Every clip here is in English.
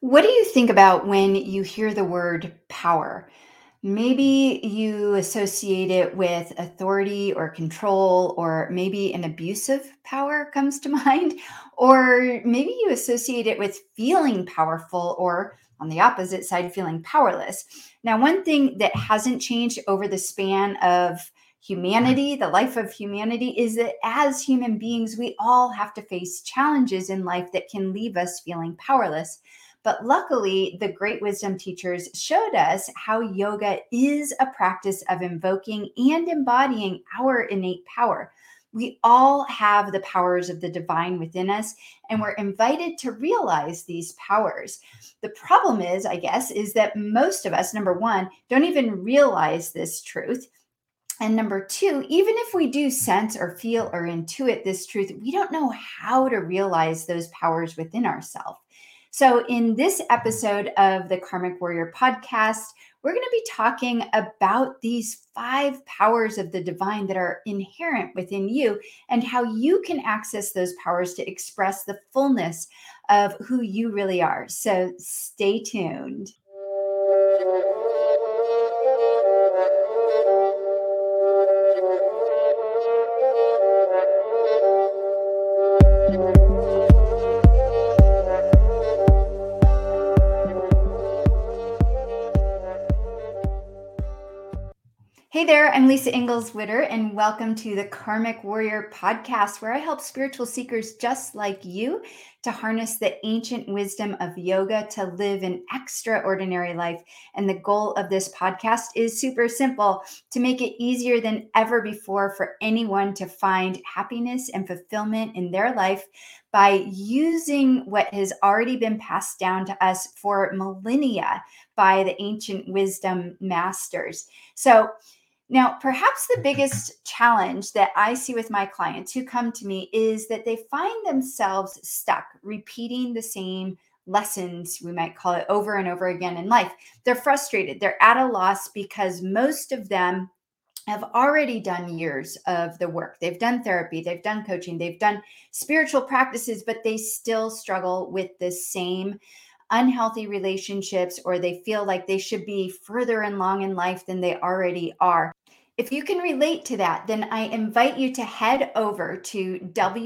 What do you think about when you hear the word power? Maybe you associate it with authority or control, or maybe an abusive power comes to mind, or maybe you associate it with feeling powerful, or on the opposite side, feeling powerless. Now, one thing that hasn't changed over the span of humanity, the life of humanity, is that as human beings, we all have to face challenges in life that can leave us feeling powerless. But luckily, the great wisdom teachers showed us how yoga is a practice of invoking and embodying our innate power. We all have the powers of the divine within us, and we're invited to realize these powers. The problem is, I guess, is that most of us, number one, don't even realize this truth. And number two, even if we do sense or feel or intuit this truth, we don't know how to realize those powers within ourselves. So, in this episode of the Karmic Warrior podcast, we're going to be talking about these five powers of the divine that are inherent within you and how you can access those powers to express the fullness of who you really are. So, stay tuned. Hey there, I'm Lisa Ingalls Witter, and welcome to the Karmic Warrior podcast, where I help spiritual seekers just like you to harness the ancient wisdom of yoga to live an extraordinary life. And the goal of this podcast is super simple to make it easier than ever before for anyone to find happiness and fulfillment in their life by using what has already been passed down to us for millennia by the ancient wisdom masters. So, now, perhaps the biggest challenge that I see with my clients who come to me is that they find themselves stuck repeating the same lessons, we might call it, over and over again in life. They're frustrated, they're at a loss because most of them have already done years of the work. They've done therapy, they've done coaching, they've done spiritual practices, but they still struggle with the same unhealthy relationships or they feel like they should be further along in life than they already are. If you can relate to that, then I invite you to head over to www.karmic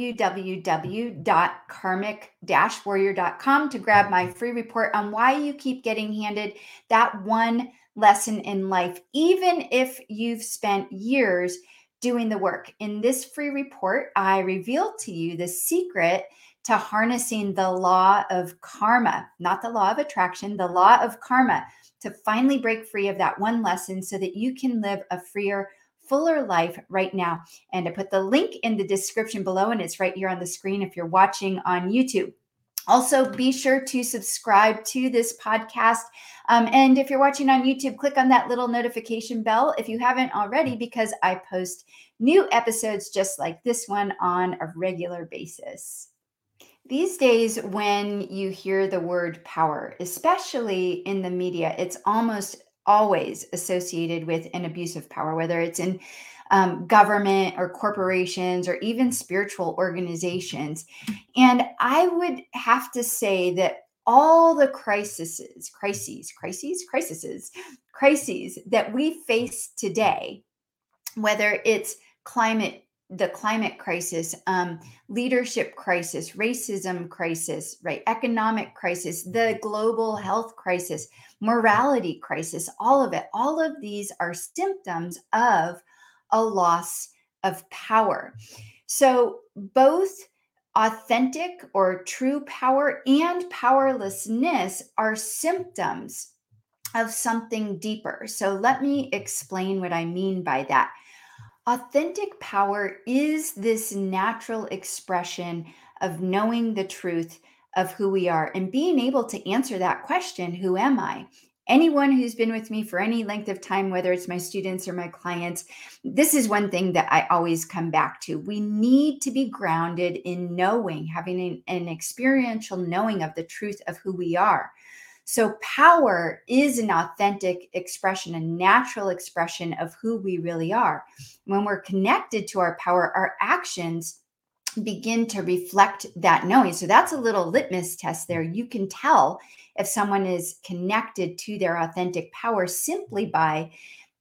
warrior.com to grab my free report on why you keep getting handed that one lesson in life, even if you've spent years doing the work. In this free report, I reveal to you the secret to harnessing the law of karma, not the law of attraction, the law of karma, to finally break free of that one lesson so that you can live a freer, fuller life right now. And I put the link in the description below, and it's right here on the screen if you're watching on YouTube. Also, be sure to subscribe to this podcast. Um, and if you're watching on YouTube, click on that little notification bell if you haven't already, because I post new episodes just like this one on a regular basis. These days, when you hear the word power, especially in the media, it's almost always associated with an abusive power, whether it's in um, government or corporations or even spiritual organizations. And I would have to say that all the crises, crises, crises, crises, crises that we face today, whether it's climate the climate crisis, um, leadership crisis, racism crisis, right, economic crisis, the global health crisis, morality crisis, all of it, all of these are symptoms of a loss of power. Mm-hmm. So both authentic or true power and powerlessness are symptoms of something deeper. So let me explain what I mean by that. Authentic power is this natural expression of knowing the truth of who we are and being able to answer that question Who am I? Anyone who's been with me for any length of time, whether it's my students or my clients, this is one thing that I always come back to. We need to be grounded in knowing, having an, an experiential knowing of the truth of who we are. So, power is an authentic expression, a natural expression of who we really are. When we're connected to our power, our actions begin to reflect that knowing. So that's a little litmus test there. You can tell if someone is connected to their authentic power simply by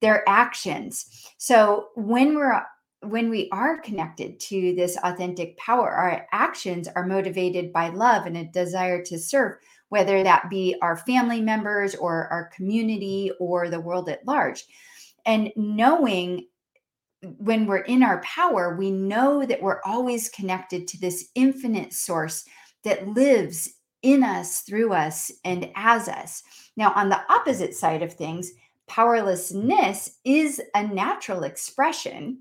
their actions. So when we're when we are connected to this authentic power, our actions are motivated by love and a desire to serve, whether that be our family members or our community or the world at large. And knowing when we're in our power, we know that we're always connected to this infinite source that lives in us, through us, and as us. Now, on the opposite side of things, powerlessness is a natural expression,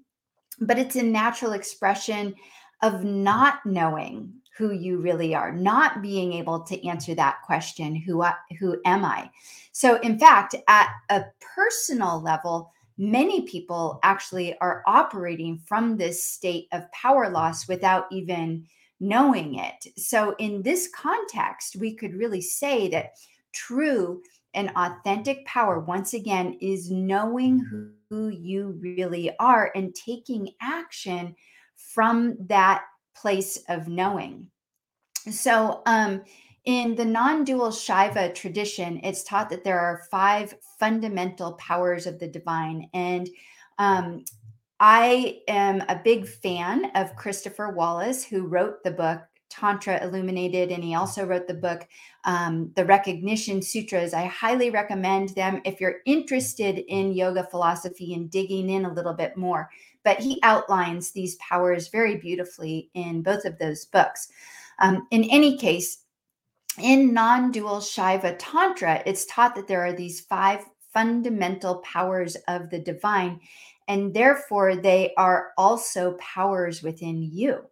but it's a natural expression of not knowing who you really are, not being able to answer that question, who I, who am I? So in fact, at a personal level, many people actually are operating from this state of power loss without even knowing it. So, in this context, we could really say that true and authentic power, once again, is knowing who, who you really are and taking action from that place of knowing. So, um, in the non dual Shaiva tradition, it's taught that there are five fundamental powers of the divine. And um, I am a big fan of Christopher Wallis, who wrote the book Tantra Illuminated, and he also wrote the book um, The Recognition Sutras. I highly recommend them if you're interested in yoga philosophy and digging in a little bit more. But he outlines these powers very beautifully in both of those books. Um, in any case, in non dual Shaiva Tantra, it's taught that there are these five fundamental powers of the divine, and therefore they are also powers within you.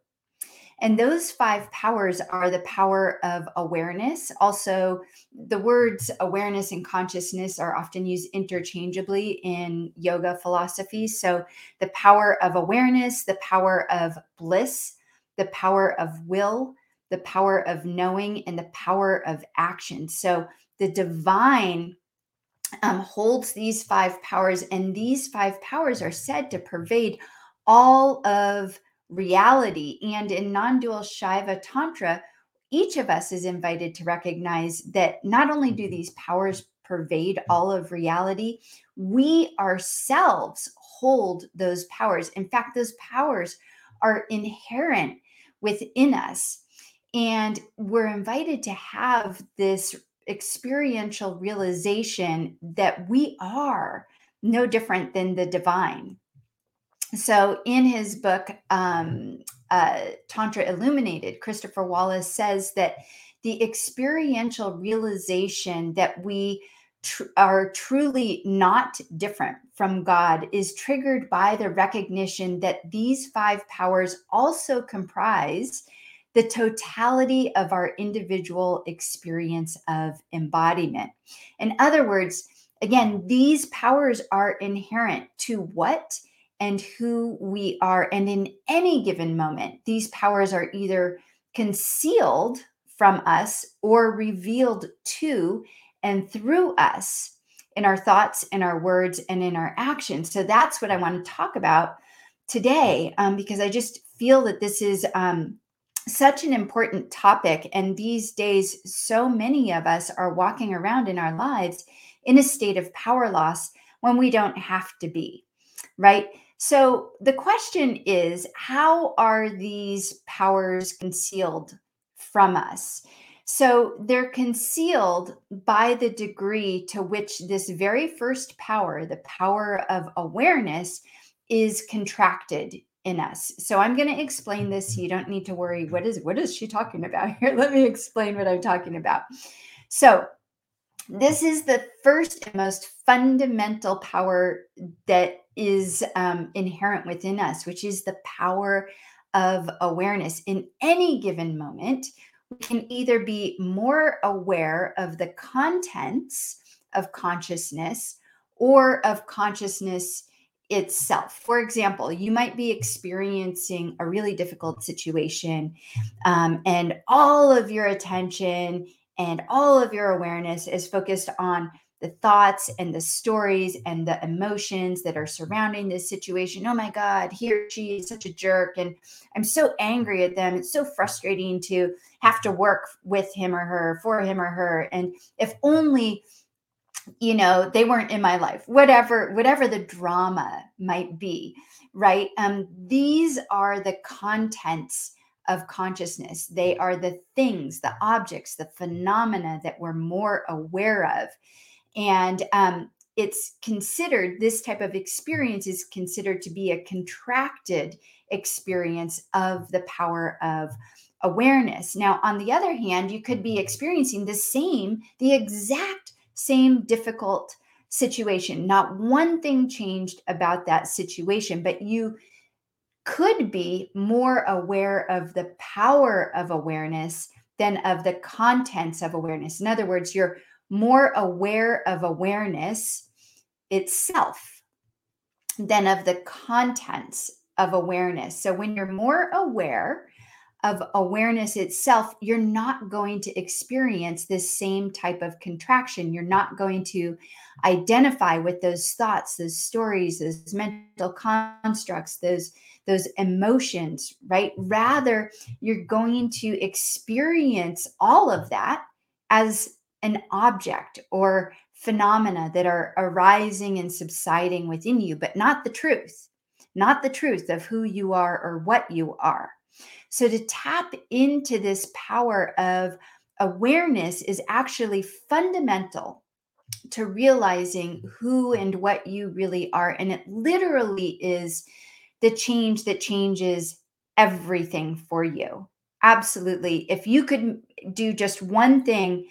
And those five powers are the power of awareness. Also, the words awareness and consciousness are often used interchangeably in yoga philosophy. So, the power of awareness, the power of bliss, the power of will, the power of knowing, and the power of action. So the divine um, holds these five powers, and these five powers are said to pervade all of reality. And in non dual Shaiva Tantra, each of us is invited to recognize that not only do these powers pervade all of reality, we ourselves hold those powers. In fact, those powers are inherent within us. And we're invited to have this experiential realization that we are no different than the divine. So, in his book, um, uh, Tantra Illuminated, Christopher Wallis says that the experiential realization that we tr- are truly not different from God is triggered by the recognition that these five powers also comprise the totality of our individual experience of embodiment. In other words, again, these powers are inherent to what and who we are. And in any given moment, these powers are either concealed from us or revealed to and through us in our thoughts, in our words, and in our actions. So that's what I want to talk about today um, because I just feel that this is um, such an important topic. And these days, so many of us are walking around in our lives in a state of power loss when we don't have to be, right? So the question is how are these powers concealed from us? So they're concealed by the degree to which this very first power, the power of awareness, is contracted in us. So I'm going to explain this. You don't need to worry. What is what is she talking about here? Let me explain what I'm talking about. So this is the first and most fundamental power that is um, inherent within us, which is the power of awareness. In any given moment, we can either be more aware of the contents of consciousness or of consciousness itself. For example, you might be experiencing a really difficult situation, um, and all of your attention and all of your awareness is focused on the thoughts and the stories and the emotions that are surrounding this situation. Oh my God, he or she is such a jerk. And I'm so angry at them. It's so frustrating to have to work with him or her, for him or her. And if only you know they weren't in my life whatever whatever the drama might be right? Um these are the contents of consciousness. They are the things the objects the phenomena that we're more aware of. And um it's considered this type of experience is considered to be a contracted experience of the power of awareness. Now on the other hand you could be experiencing the same the exact same difficult situation. Not one thing changed about that situation, but you could be more aware of the power of awareness than of the contents of awareness. In other words, you're more aware of awareness itself than of the contents of awareness. So when you're more aware, of awareness itself, you're not going to experience this same type of contraction. You're not going to identify with those thoughts, those stories, those mental constructs, those those emotions, right? Rather, you're going to experience all of that as an object or phenomena that are arising and subsiding within you, but not the truth, not the truth of who you are or what you are. So, to tap into this power of awareness is actually fundamental to realizing who and what you really are. And it literally is the change that changes everything for you. Absolutely. If you could do just one thing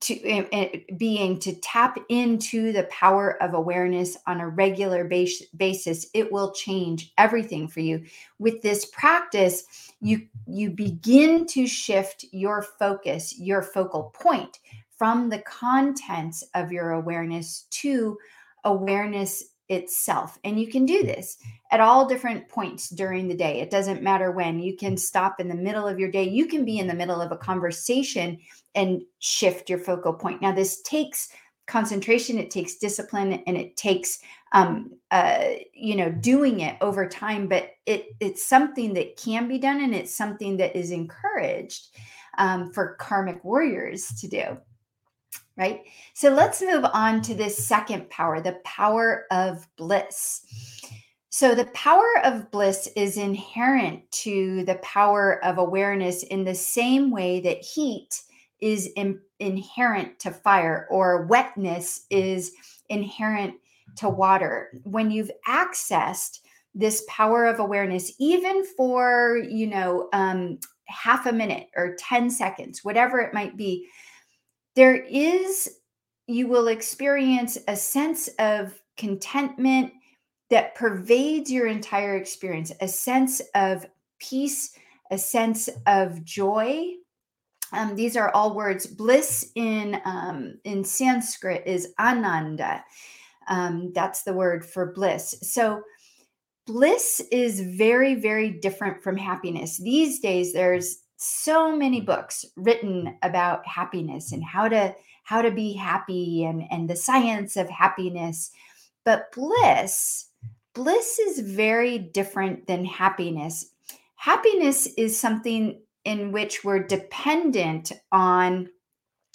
to uh, being to tap into the power of awareness on a regular base, basis it will change everything for you with this practice you you begin to shift your focus your focal point from the contents of your awareness to awareness itself. And you can do this at all different points during the day. It doesn't matter when. You can stop in the middle of your day. You can be in the middle of a conversation and shift your focal point. Now, this takes concentration, it takes discipline, and it takes um, uh, you know doing it over time. But it it's something that can be done, and it's something that is encouraged um, for karmic warriors to do right? So let's move on to this second power, the power of bliss. So, the power of bliss is inherent to the power of awareness in the same way that heat is in, inherent to fire or wetness is inherent to water. When you've accessed this power of awareness, even for, you know, um, half a minute or 10 seconds, whatever it might be, there is, you will experience a sense of contentment that pervades your entire experience, a sense of peace, a sense of joy. Um, these are all words. Bliss in um, in Sanskrit is ananda. Um, that's the word for bliss. So bliss is very, very different from happiness. These days, there's so many books written about happiness and how to how to be happy and and the science of happiness but bliss bliss is very different than happiness happiness is something in which we're dependent on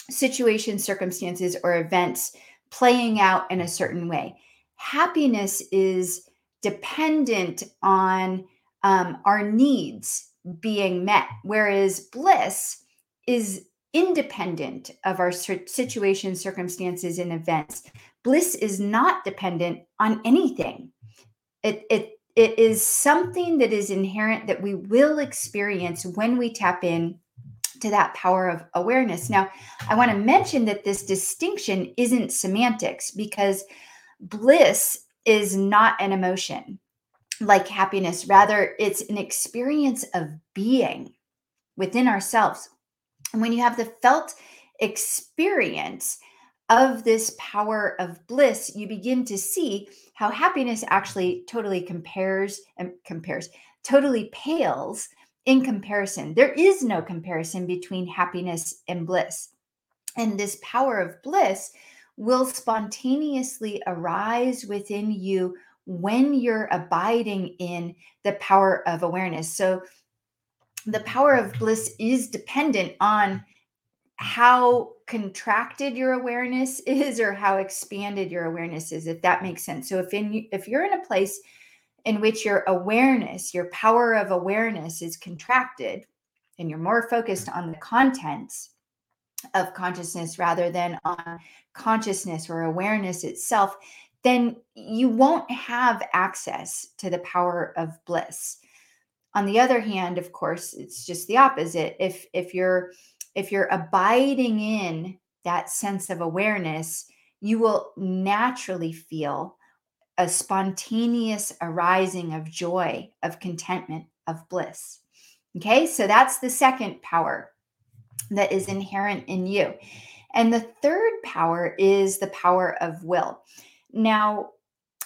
situations circumstances or events playing out in a certain way happiness is dependent on um, our needs being met, whereas bliss is independent of our situation, circumstances, and events. Bliss is not dependent on anything. It, it, it is something that is inherent that we will experience when we tap in to that power of awareness. Now, I want to mention that this distinction isn't semantics because bliss is not an emotion like happiness. Rather, it's an experience of being within ourselves. And when you have the felt experience of this power of bliss, you begin to see how happiness actually totally compares and compares, totally pales in comparison. There is no comparison between happiness and bliss. And this power of bliss will spontaneously arise within you when you're abiding in the power of awareness. So, the power of bliss is dependent on how contracted your awareness is or how expanded your awareness is if that makes sense. So if in if you're in a place in which your awareness your power of awareness is contracted and you're more focused on the contents of consciousness rather than on consciousness or awareness itself then you won't have access to the power of bliss. On the other hand of course it's just the opposite. If if you're if you're abiding in that sense of awareness, you will naturally feel a spontaneous arising of joy, of contentment, of bliss. Okay, so that's the second power that is inherent in you. And the third power is the power of will. Now,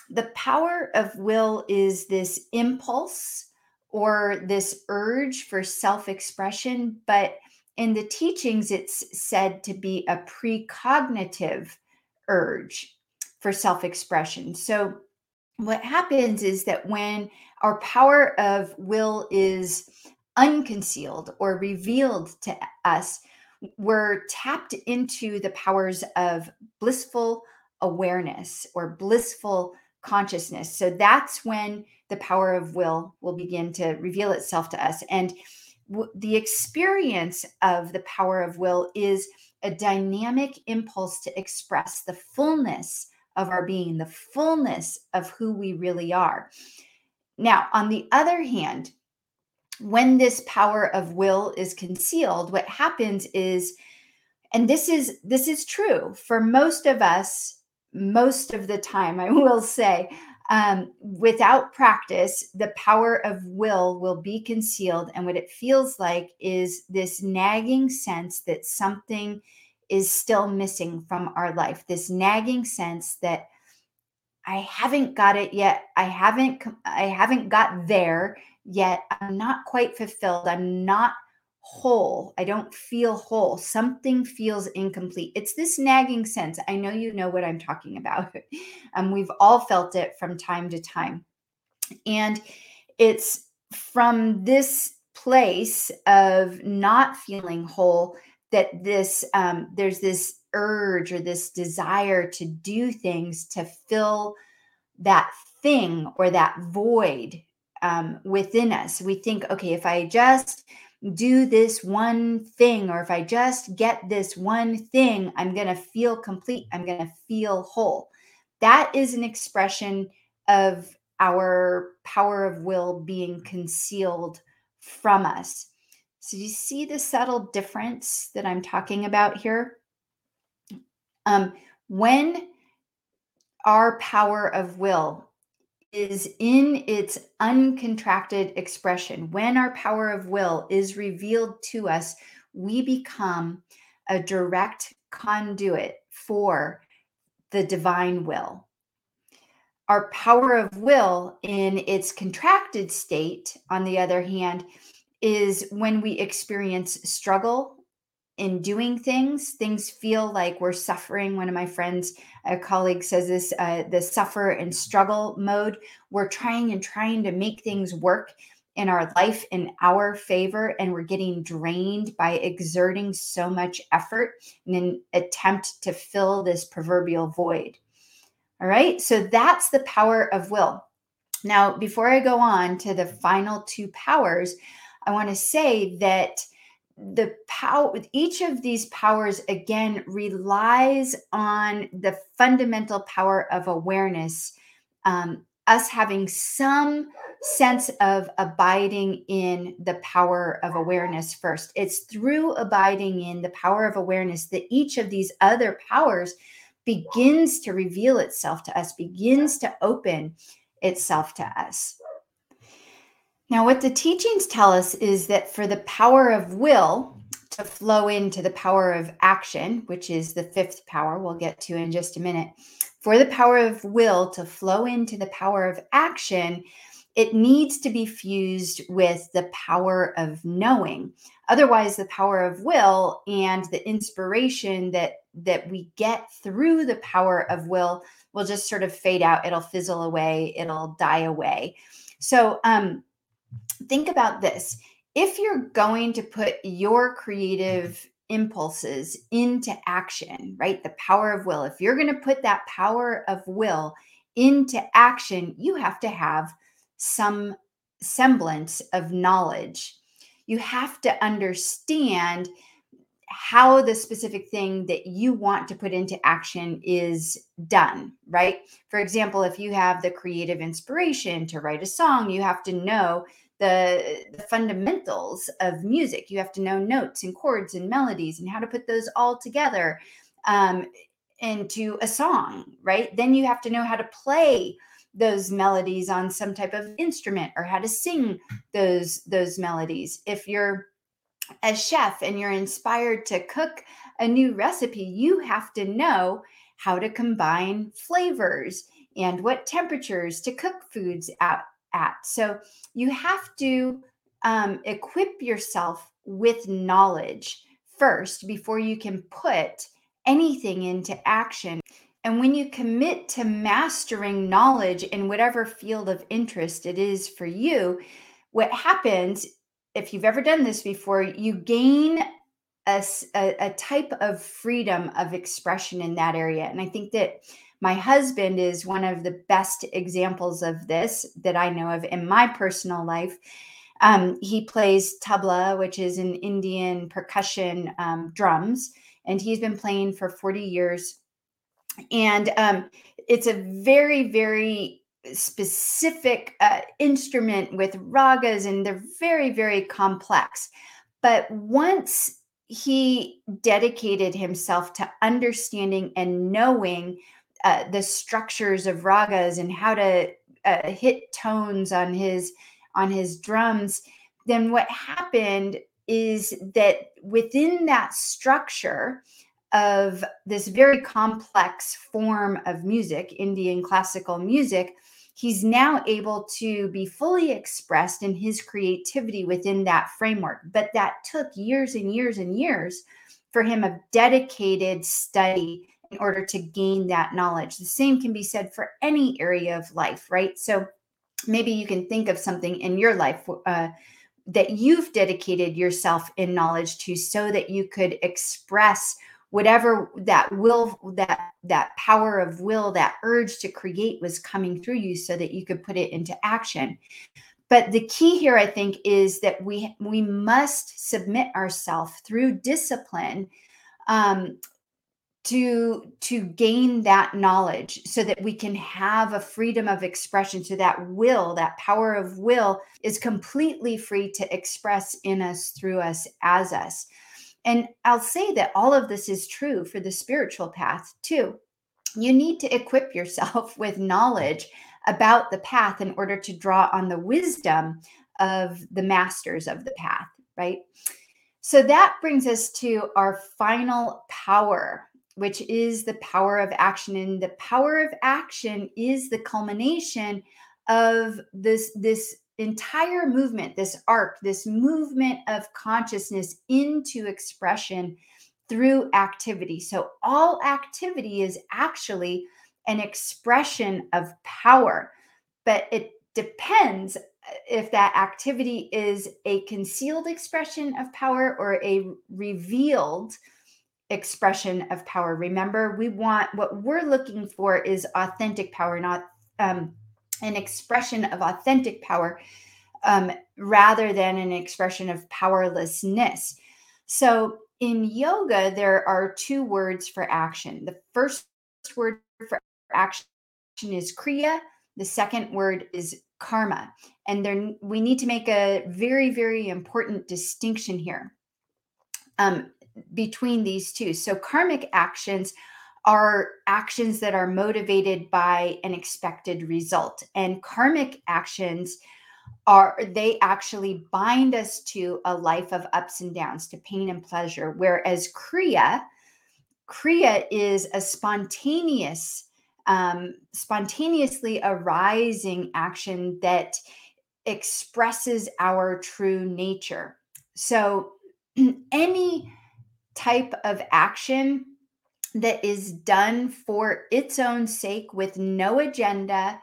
the power of will is this impulse or this urge for self expression, but in the teachings, it's said to be a precognitive urge for self expression. So, what happens is that when our power of will is unconcealed or revealed to us, we're tapped into the powers of blissful awareness or blissful consciousness. So that's when the power of will will begin to reveal itself to us. And the experience of the power of will is a dynamic impulse to express the fullness of our being, the fullness of who we really are. Now, on the other hand, when this power of will is concealed, what happens is and this is this is true for most of us most of the time i will say um, without practice, the power of will will be concealed. And what it feels like is this nagging sense that something is still missing from our life, this nagging sense that I haven't got it yet. I haven't I haven't got there yet. I'm not quite fulfilled. I'm not whole. I don't feel whole. Something feels incomplete. It's this nagging sense. I know you know what I'm talking about. um, we've all felt it from time to time. And it's from this place of not feeling whole that this um, there's this urge or this desire to do things to fill that thing or that void um, within us. We think, okay, if I just do this one thing, or if I just get this one thing, I'm going to feel complete. I'm going to feel whole. That is an expression of our power of will being concealed from us. So, you see the subtle difference that I'm talking about here? Um, when our power of will is in its uncontracted expression. When our power of will is revealed to us, we become a direct conduit for the divine will. Our power of will in its contracted state, on the other hand, is when we experience struggle in doing things things feel like we're suffering. One of my friends a colleague says this uh, the suffer and struggle mode. We're trying and trying to make things work in our life in our favor and we're getting drained by exerting so much effort in an attempt to fill this proverbial void. All right? So that's the power of will. Now before i go on to the final two powers i want to say that the power each of these powers again relies on the fundamental power of awareness um, us having some sense of abiding in the power of awareness first. It's through abiding in the power of awareness that each of these other powers begins to reveal itself to us begins to open itself to us now, what the teachings tell us is that for the power of will to flow into the power of action, which is the fifth power we'll get to in just a minute, for the power of will to flow into the power of action, it needs to be fused with the power of knowing. Otherwise, the power of will and the inspiration that that we get through the power of will will just sort of fade out. It'll fizzle away. It'll die away. So, um, think about this. If you're going to put your creative impulses into action, right? The power of will. If you're going to put that power of will into action, you have to have some semblance of knowledge. You have to understand how the specific thing that you want to put into action is done, right? For example, if you have the creative inspiration to write a song, you have to know the, the, fundamentals of music. You have to know notes and chords and melodies and how to put those all together um, into a song, right? Then you have to know how to play those melodies on some type of instrument or how to sing those those melodies if you're a chef and you're inspired to cook a new recipe you have to know how to combine flavors and what temperatures to cook foods at, at. so you have to um, equip yourself with knowledge first before you can put anything into action and when you commit to mastering knowledge in whatever field of interest it is for you, what happens, if you've ever done this before, you gain a, a, type of freedom of expression in that area. And I think that my husband is one of the best examples of this that I know of in my personal life. Um, he plays tabla, which is an Indian percussion um, drums, and he's been playing for 40 years and um, it's a very very specific uh, instrument with ragas and they're very very complex. But once he dedicated himself to understanding and knowing uh, the structures of ragas and how to uh, hit tones on his on his drums then what happened is that within that structure of this very complex form of music, Indian classical music, he's now able to be fully expressed in his creativity within that framework. But that took years and years and years for him of dedicated study in order to gain that knowledge. The same can be said for any area of life, right? So maybe you can think of something in your life uh, that you've dedicated yourself in knowledge to so that you could express whatever that will that that power of will that urge to create was coming through you so that you could put it into action. But the key here i think is that we we must submit ourselves through discipline um, to to gain that knowledge so that we can have a freedom of expression. So that will that power of will is completely free to express in us through us as us and I'll say that all of this is true for the spiritual path too. You need to equip yourself with knowledge about the path in order to draw on the wisdom of the masters of the path, right? So that brings us to our final power, which is the power of action. And the power of action is the culmination of this, this entire movement, this arc, this movement of consciousness into expression through activity. So, all activity is actually an expression of power, but it depends uh, if that activity is a concealed expression of power or a revealed expression of power. Remember, we want what we're looking for is authentic power, not um, an expression of authentic power um, rather than an expression of powerlessness. So in yoga, there are two words for action. The first word for action is kriya, the second word is karma. And there, we need to make a very, very important distinction here um, between these two. So, karmic actions are actions that are motivated by an expected result. And karmic actions are they actually bind us to a life of ups and downs, to pain and pleasure. Whereas Kriya, Kriya is a spontaneous um, spontaneously arising action that expresses our true nature. So, any type of action that is done for its own sake with no agenda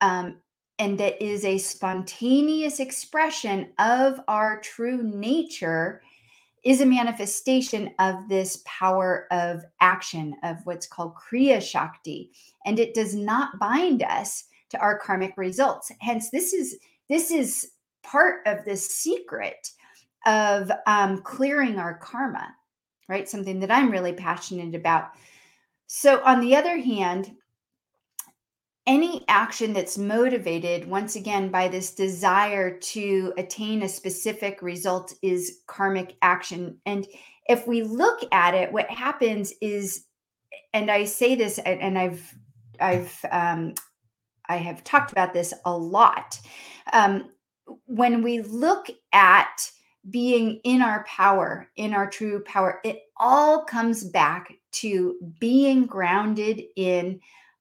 um, and that is a spontaneous expression of our true nature is a manifestation of this power of action, of what's called Kriya Shakti. And it does not bind us to our karmic results. Hence, this is this is part of the secret of um, clearing our karma, right? Something that I'm really passionate about. So, on the other hand, any action that's motivated once again by this desire to attain a specific result is karmic action and if we look at it what happens is and i say this and i've i've um, i have talked about this a lot um, when we look at being in our power in our true power it all comes back to being grounded in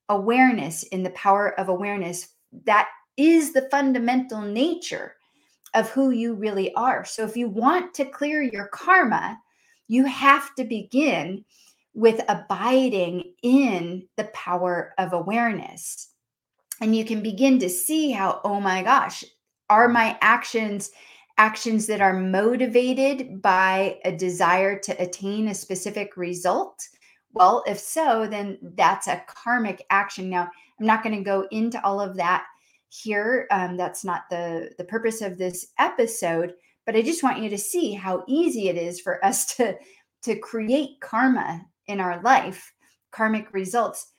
awareness, in the power of awareness, that is the fundamental nature of who you really are. So if you want to clear your karma, you have to begin with abiding in the power of awareness. And you can begin to see how, oh my gosh, are my actions actions that are motivated by a desire to attain a specific result? Well, if so, then that's a karmic action. Now, I'm not going to go into all of that here. Um, that's not the the purpose of this episode. But I just want you to see how easy it is for us to to create karma in our life, karmic results,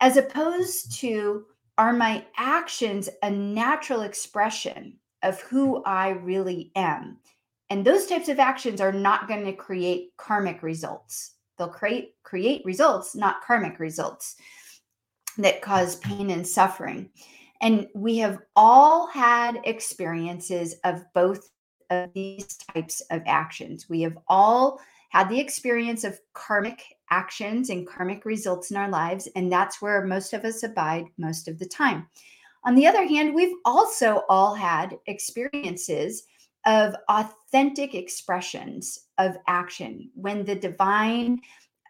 as opposed to are my actions a natural expression of who I really am? And those types of actions are not going to create karmic results. They'll create create results, not karmic results that cause pain and suffering. And we have all had experiences of both of these types of actions. We have all had the experience of karmic actions and karmic results in our lives, and that's where most of us abide most of the time. On the other hand, we've also all had experiences of authentic expressions of action. When the divine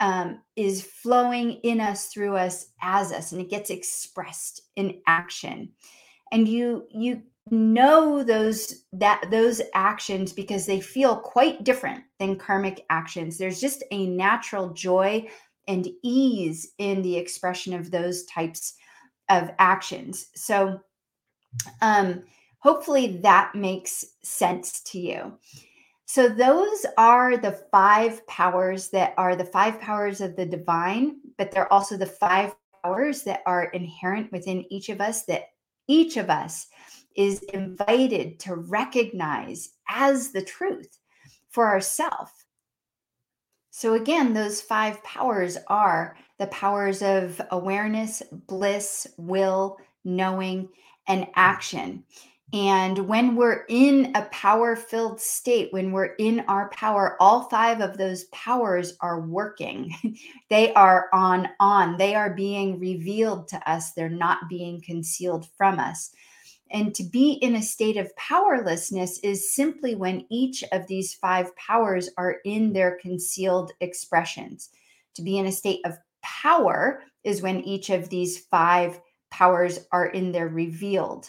um, is flowing in us through us as us and it gets expressed in action. And you you know those that those actions because they feel quite different than karmic actions. There's just a natural joy and ease in the expression of those types of actions so um hopefully that makes sense to you so, those are the five powers that are the five powers of the divine, but they're also the five powers that are inherent within each of us that each of us is invited to recognize as the truth for ourselves. So, again, those five powers are the powers of awareness, bliss, will, knowing, and action. And when we're in a power filled state, when we're in our power, all five of those powers are working. they are on, on. They are being revealed to us. They're not being concealed from us. And to be in a state of powerlessness is simply when each of these five powers are in their concealed expressions. To be in a state of power is when each of these five powers are in their revealed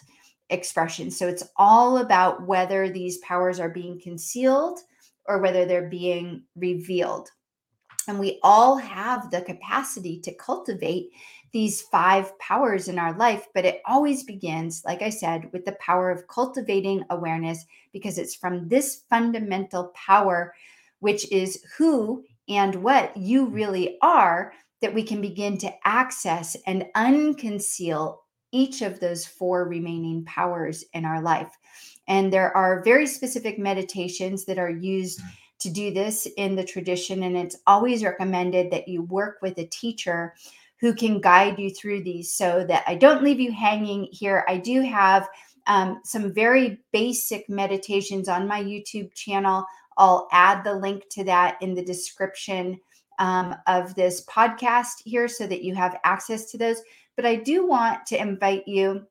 expression. So it's all about whether these powers are being concealed or whether they're being revealed. And we all have the capacity to cultivate these five powers in our life, but it always begins, like I said, with the power of cultivating awareness because it's from this fundamental power, which is who and what you mm-hmm. really are, that we can begin to access and unconceal each of those four remaining powers in our life. And there are very specific meditations that are used mm. to do this in the tradition. And it's always recommended that you work with a teacher who can guide you through these so that I don't leave you hanging here. I do have um, some very basic meditations on my YouTube channel. I'll add the link to that in the description um, of this podcast here so that you have access to those. But I do want to invite you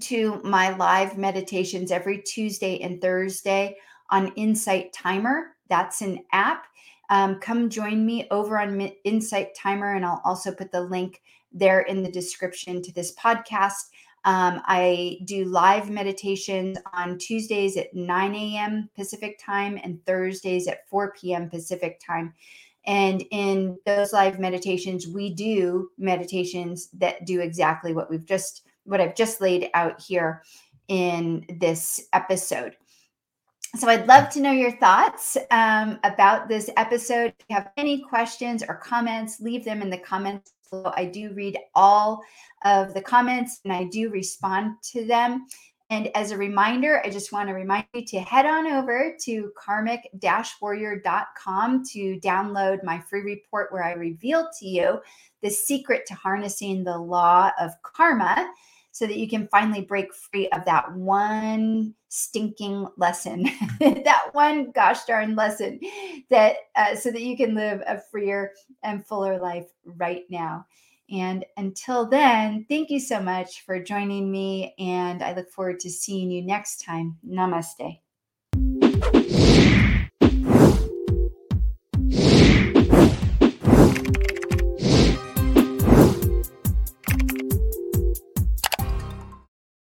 to my live meditations every Tuesday and Thursday on Insight Timer. That's an app. Um, come join me over on Insight Timer, and I'll also put the link there in the description to this podcast. Um, I do live meditations on Tuesdays at 9 a.m. Pacific time and Thursdays at 4 p.m. Pacific time. And in those live meditations, we do meditations that do exactly what we've just what I've just laid out here in this episode. So I'd love to know your thoughts um, about this episode. If you have any questions or comments, leave them in the comments below. I do read all of the comments and I do respond to them. And as a reminder, I just want to remind you to head on over to karmic warrior.com to download my free report where I reveal to you the secret to harnessing the law of karma so that you can finally break free of that one stinking lesson, that one gosh darn lesson, that uh, so that you can live a freer and fuller life right now. And until then, thank you so much for joining me. And I look forward to seeing you next time. Namaste.